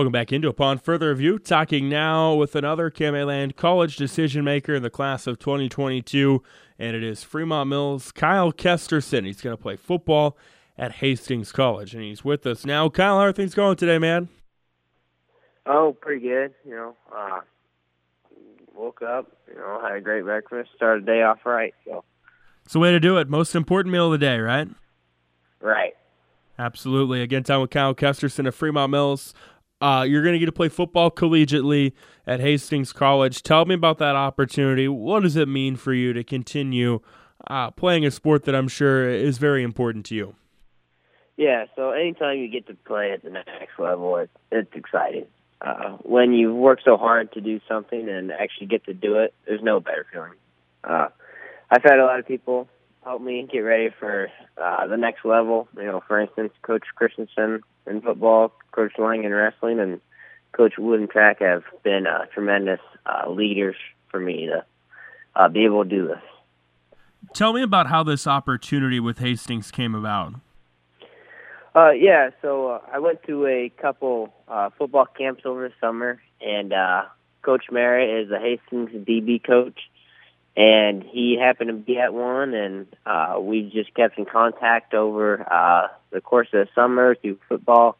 Welcome back into Upon Further Review, talking now with another Land college decision maker in the class of 2022, and it is Fremont Mills, Kyle Kesterson. He's going to play football at Hastings College, and he's with us now. Kyle, how are things going today, man? Oh, pretty good. You know, uh, woke up, you know, had a great breakfast, started the day off right. So it's the way to do it. Most important meal of the day, right? Right. Absolutely. Again, time with Kyle Kesterson of Fremont Mills. Uh, you're going to get to play football collegiately at Hastings College. Tell me about that opportunity. What does it mean for you to continue uh, playing a sport that I'm sure is very important to you? Yeah, so anytime you get to play at the next level, it's, it's exciting. Uh, when you work so hard to do something and actually get to do it, there's no better feeling. Uh, I've had a lot of people help me get ready for uh, the next level. You know, for instance, Coach Christensen in football, Coach Lang in wrestling, and Coach Wood in track have been uh, tremendous uh, leaders for me to uh, be able to do this. Tell me about how this opportunity with Hastings came about. Uh, yeah, so uh, I went to a couple uh, football camps over the summer, and uh, Coach Merritt is a Hastings DB coach, and he happened to be at one, and uh, we just kept in contact over uh, the course of the summer through football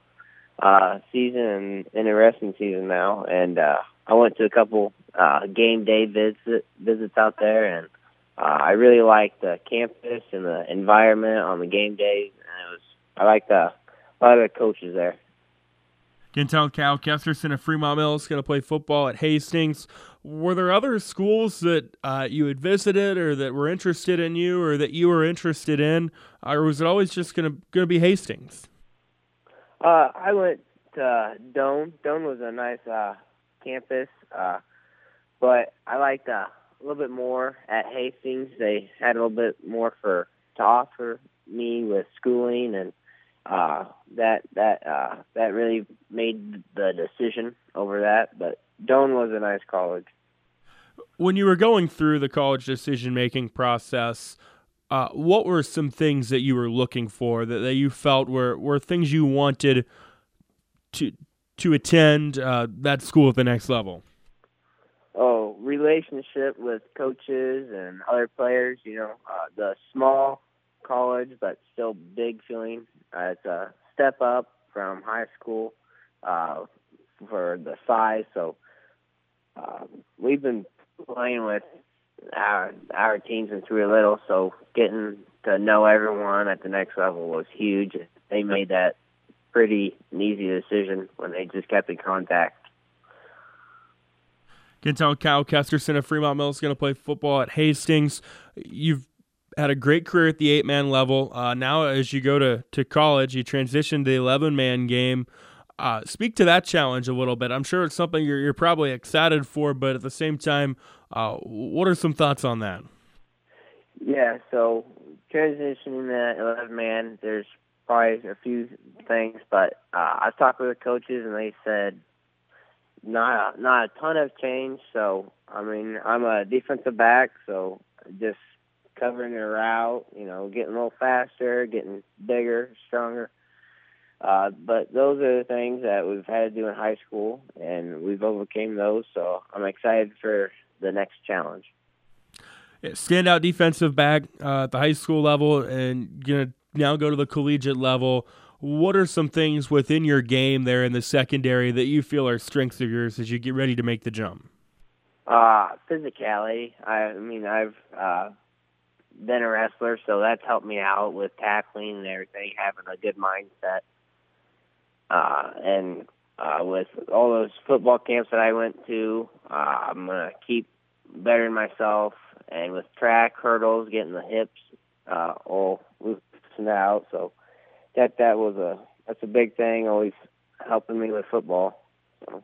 uh, season and, the season now. And uh, I went to a couple uh, game day visit, visits out there, and uh, I really liked the campus and the environment on the game days. And it was I liked the, a lot of the coaches there. Can tell Kyle Kesterson of Fremont Mills going to play football at Hastings. Were there other schools that uh, you had visited or that were interested in you or that you were interested in, or was it always just going to going to be Hastings? Uh, I went to Doane. Doane was a nice uh, campus, uh, but I liked uh, a little bit more at Hastings. They had a little bit more for to offer me with schooling and uh, that that uh, that really made the decision over that. But Doane was a nice college. When you were going through the college decision making process, uh, what were some things that you were looking for that, that you felt were, were things you wanted to to attend uh, that school at the next level? Oh, relationship with coaches and other players. You know, uh, the small college, but still big feeling. Uh, it's a step up from high school uh, for the size. So uh, we've been playing with our our teams since we were little. So getting to know everyone at the next level was huge. They made that pretty easy decision when they just kept in contact. Can tell Kyle Kesterson of Fremont Mill is going to play football at Hastings. You've had a great career at the eight man level. Uh, now, as you go to, to college, you transition to the 11 man game. Uh, speak to that challenge a little bit. I'm sure it's something you're, you're probably excited for, but at the same time, uh, what are some thoughts on that? Yeah, so transitioning to 11 man, there's probably a few things, but uh, I've talked with the coaches and they said not a, not a ton of change. So I mean, I'm a defensive back, so just covering a route, you know, getting a little faster, getting bigger, stronger. Uh, but those are the things that we've had to do in high school, and we've overcame those. So I'm excited for the next challenge. Standout defensive back uh, at the high school level, and gonna now go to the collegiate level. What are some things within your game there in the secondary that you feel are strengths of yours as you get ready to make the jump? Uh, physicality. I, I mean, I've uh, been a wrestler, so that's helped me out with tackling and everything, having a good mindset. Uh, and uh, with all those football camps that I went to, uh, I'm gonna keep bettering myself. And with track hurdles, getting the hips uh, all loosened out, so that that was a that's a big thing. Always helping me with football. So.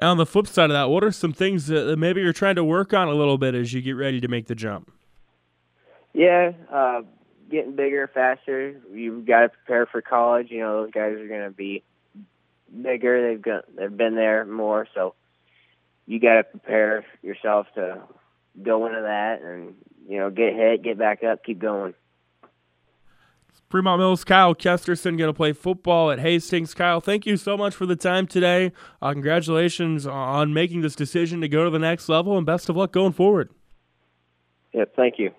on the flip side of that, what are some things that maybe you're trying to work on a little bit as you get ready to make the jump? Yeah, uh, getting bigger, faster. You've got to prepare for college. You know, those guys are going to be bigger. They've got they've been there more, so you got to prepare yourself to go into that and you know get hit, get back up, keep going. Fremont Mills, Kyle Kesterson going to play football at Hastings. Kyle, thank you so much for the time today. Uh, congratulations on making this decision to go to the next level, and best of luck going forward. Yeah, thank you.